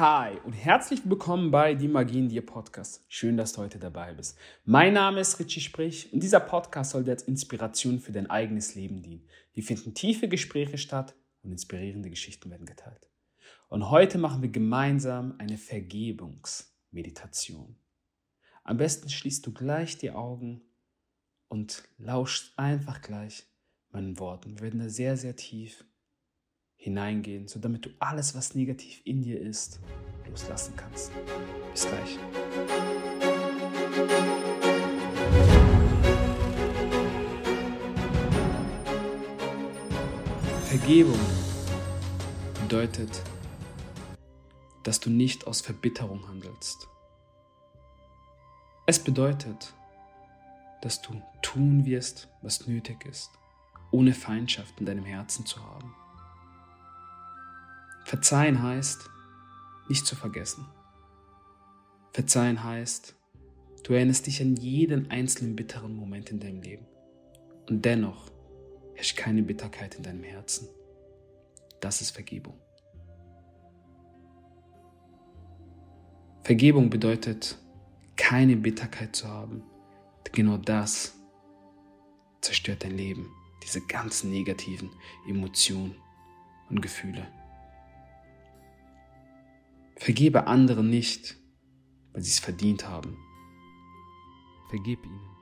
Hi und herzlich willkommen bei Die Magie in dir Podcast. Schön, dass du heute dabei bist. Mein Name ist Richie Sprich und dieser Podcast soll dir als Inspiration für dein eigenes Leben dienen. Hier finden tiefe Gespräche statt und inspirierende Geschichten werden geteilt. Und heute machen wir gemeinsam eine Vergebungsmeditation. Am besten schließt du gleich die Augen und lauschst einfach gleich meinen Worten. Wir werden da sehr, sehr tief hineingehen, so damit du alles, was negativ in dir ist, loslassen kannst. Bis gleich. Vergebung bedeutet, dass du nicht aus Verbitterung handelst. Es bedeutet, dass du tun wirst, was nötig ist, ohne Feindschaft in deinem Herzen zu haben. Verzeihen heißt, nicht zu vergessen. Verzeihen heißt, du erinnerst dich an jeden einzelnen bitteren Moment in deinem Leben. Und dennoch herrscht keine Bitterkeit in deinem Herzen. Das ist Vergebung. Vergebung bedeutet, keine Bitterkeit zu haben. Genau das zerstört dein Leben. Diese ganzen negativen Emotionen und Gefühle. Vergebe anderen nicht, weil sie es verdient haben. Vergib ihnen,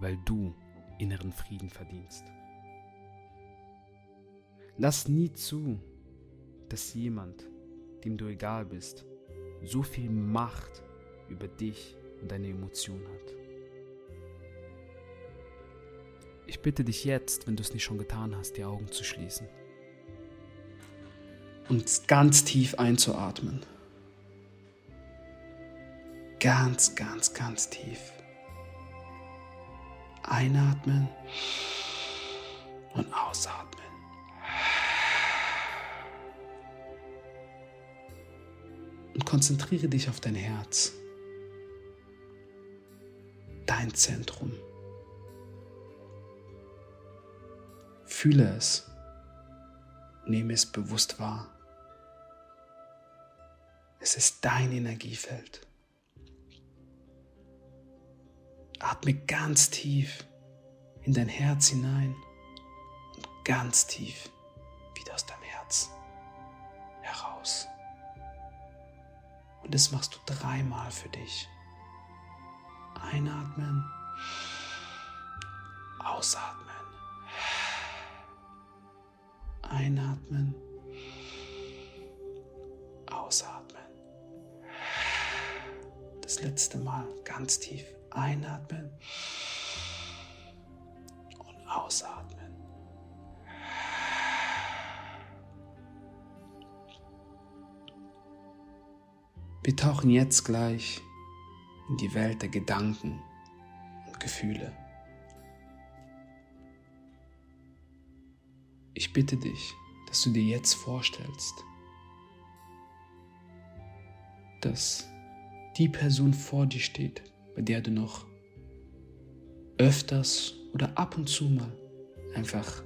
weil du inneren Frieden verdienst. Lass nie zu, dass jemand, dem du egal bist, so viel Macht über dich und deine Emotionen hat. Ich bitte dich jetzt, wenn du es nicht schon getan hast, die Augen zu schließen und ganz tief einzuatmen ganz, ganz, ganz tief. Einatmen und ausatmen. Und konzentriere dich auf dein Herz, dein Zentrum. Fühle es, nehme es bewusst wahr. Es ist dein Energiefeld. Atme ganz tief in dein Herz hinein und ganz tief wieder aus deinem Herz heraus. Und das machst du dreimal für dich. Einatmen, ausatmen. Einatmen, ausatmen. Das letzte Mal ganz tief Einatmen und ausatmen. Wir tauchen jetzt gleich in die Welt der Gedanken und Gefühle. Ich bitte dich, dass du dir jetzt vorstellst, dass die Person vor dir steht, bei der du noch öfters oder ab und zu mal einfach,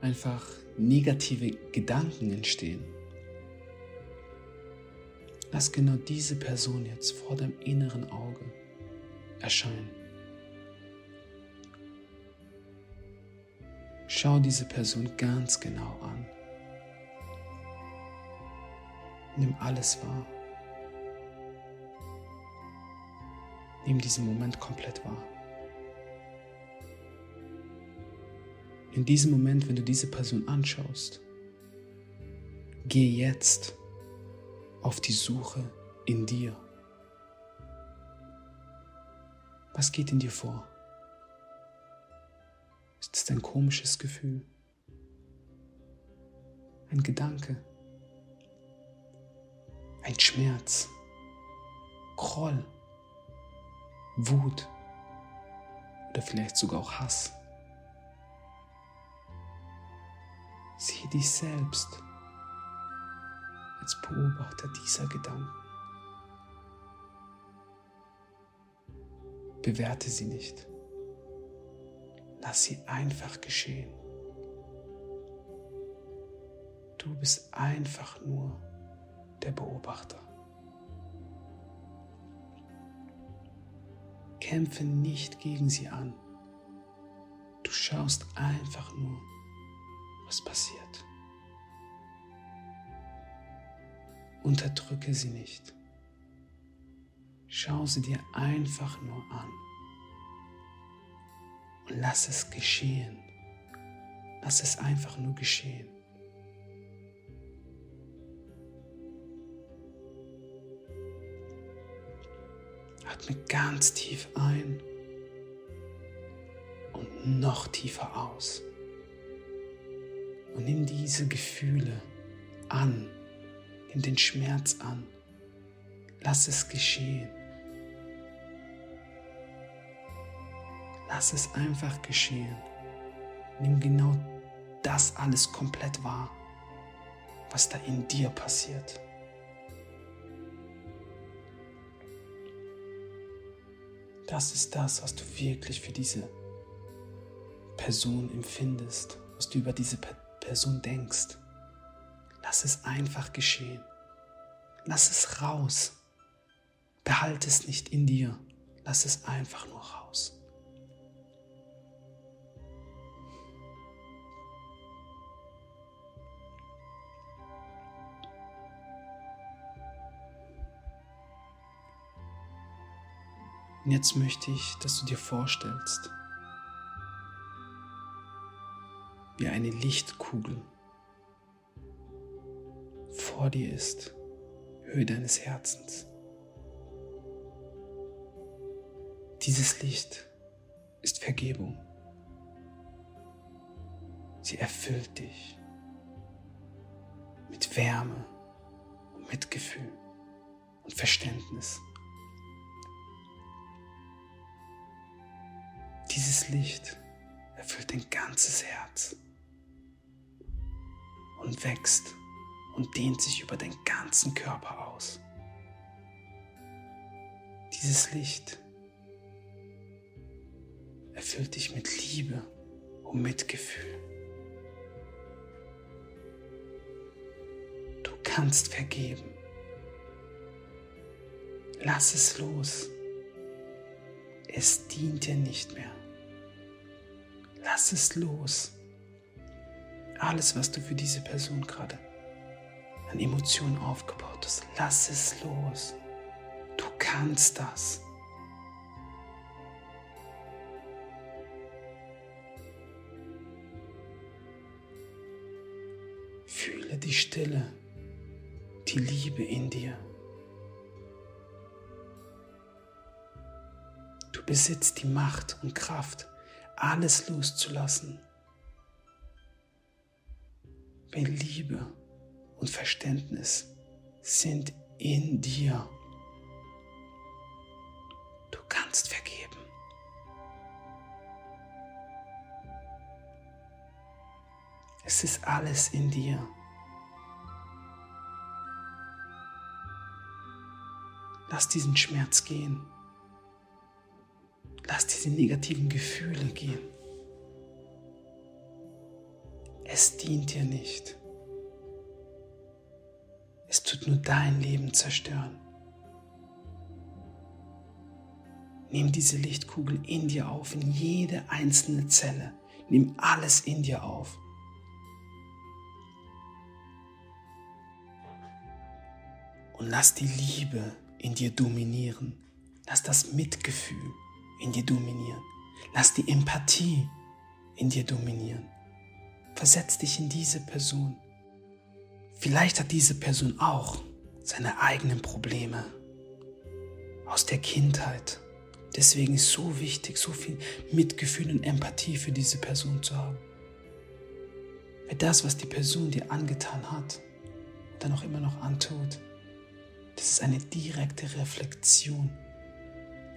einfach negative Gedanken entstehen. Lass genau diese Person jetzt vor deinem inneren Auge erscheinen. Schau diese Person ganz genau an. Nimm alles wahr. Nimm diesen Moment komplett wahr. In diesem Moment, wenn du diese Person anschaust, geh jetzt auf die Suche in dir. Was geht in dir vor? Ist es ein komisches Gefühl? Ein Gedanke? Ein Schmerz? Groll? Wut oder vielleicht sogar auch Hass. Sieh dich selbst als Beobachter dieser Gedanken. Bewerte sie nicht. Lass sie einfach geschehen. Du bist einfach nur der Beobachter. Kämpfe nicht gegen sie an. Du schaust einfach nur, was passiert. Unterdrücke sie nicht. Schau sie dir einfach nur an. Und lass es geschehen. Lass es einfach nur geschehen. Atme ganz tief ein und noch tiefer aus. Und nimm diese Gefühle an, nimm den Schmerz an. Lass es geschehen. Lass es einfach geschehen. Nimm genau das alles komplett wahr, was da in dir passiert. Das ist das, was du wirklich für diese Person empfindest, was du über diese Person denkst. Lass es einfach geschehen. Lass es raus. Behalte es nicht in dir. Lass es einfach nur raus. Und jetzt möchte ich, dass du dir vorstellst, wie eine Lichtkugel vor dir ist, Höhe deines Herzens. Dieses Licht ist Vergebung. Sie erfüllt dich mit Wärme Mitgefühl und Verständnis. Dieses Licht erfüllt dein ganzes Herz und wächst und dehnt sich über deinen ganzen Körper aus. Dieses Licht erfüllt dich mit Liebe und Mitgefühl. Du kannst vergeben. Lass es los. Es dient dir nicht mehr. Lass es los. Alles, was du für diese Person gerade an Emotionen aufgebaut hast, lass es los. Du kannst das. Fühle die Stille, die Liebe in dir. Du besitzt die Macht und Kraft, alles loszulassen. Weil Liebe und Verständnis sind in dir. Du kannst vergeben. Es ist alles in dir. Lass diesen Schmerz gehen. Lass diese negativen Gefühle gehen. Es dient dir nicht. Es tut nur dein Leben zerstören. Nimm diese Lichtkugel in dir auf, in jede einzelne Zelle. Nimm alles in dir auf. Und lass die Liebe in dir dominieren. Lass das Mitgefühl in dir dominieren. Lass die Empathie in dir dominieren. Versetz dich in diese Person. Vielleicht hat diese Person auch seine eigenen Probleme aus der Kindheit. Deswegen ist so wichtig, so viel Mitgefühl und Empathie für diese Person zu haben. Weil das, was die Person dir angetan hat, dann auch immer noch antut, das ist eine direkte Reflexion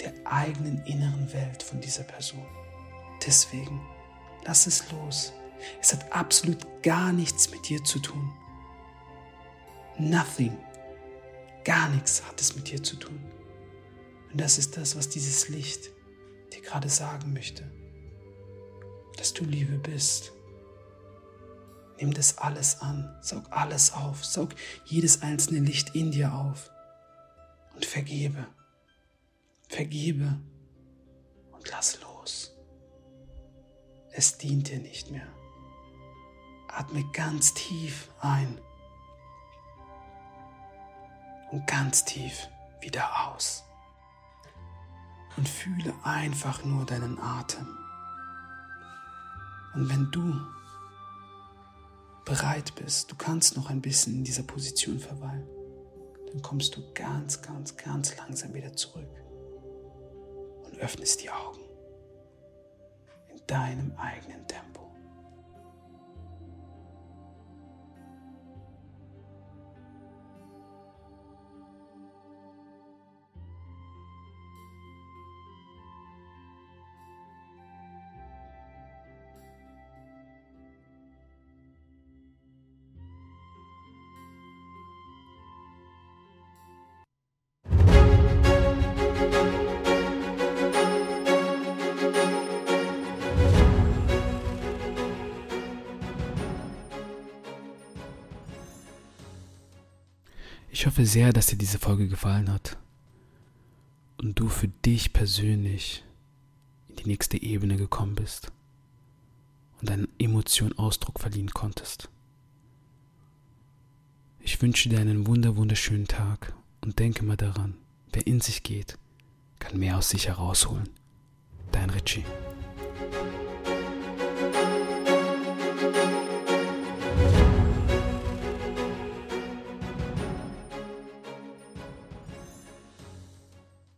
der eigenen inneren Welt von dieser Person. Deswegen, lass es los. Es hat absolut gar nichts mit dir zu tun. Nothing. Gar nichts hat es mit dir zu tun. Und das ist das, was dieses Licht dir gerade sagen möchte. Dass du Liebe bist. Nimm das alles an, saug alles auf, saug jedes einzelne Licht in dir auf und vergebe. Vergebe und lass los. Es dient dir nicht mehr. Atme ganz tief ein und ganz tief wieder aus. Und fühle einfach nur deinen Atem. Und wenn du bereit bist, du kannst noch ein bisschen in dieser Position verweilen, dann kommst du ganz, ganz, ganz langsam wieder zurück öffnest die Augen in deinem eigenen Tempo. Ich hoffe sehr, dass dir diese Folge gefallen hat und du für dich persönlich in die nächste Ebene gekommen bist und deinen Emotionen Ausdruck verliehen konntest. Ich wünsche dir einen wunder wunderschönen Tag und denke mal daran, wer in sich geht, kann mehr aus sich herausholen. Dein Richie.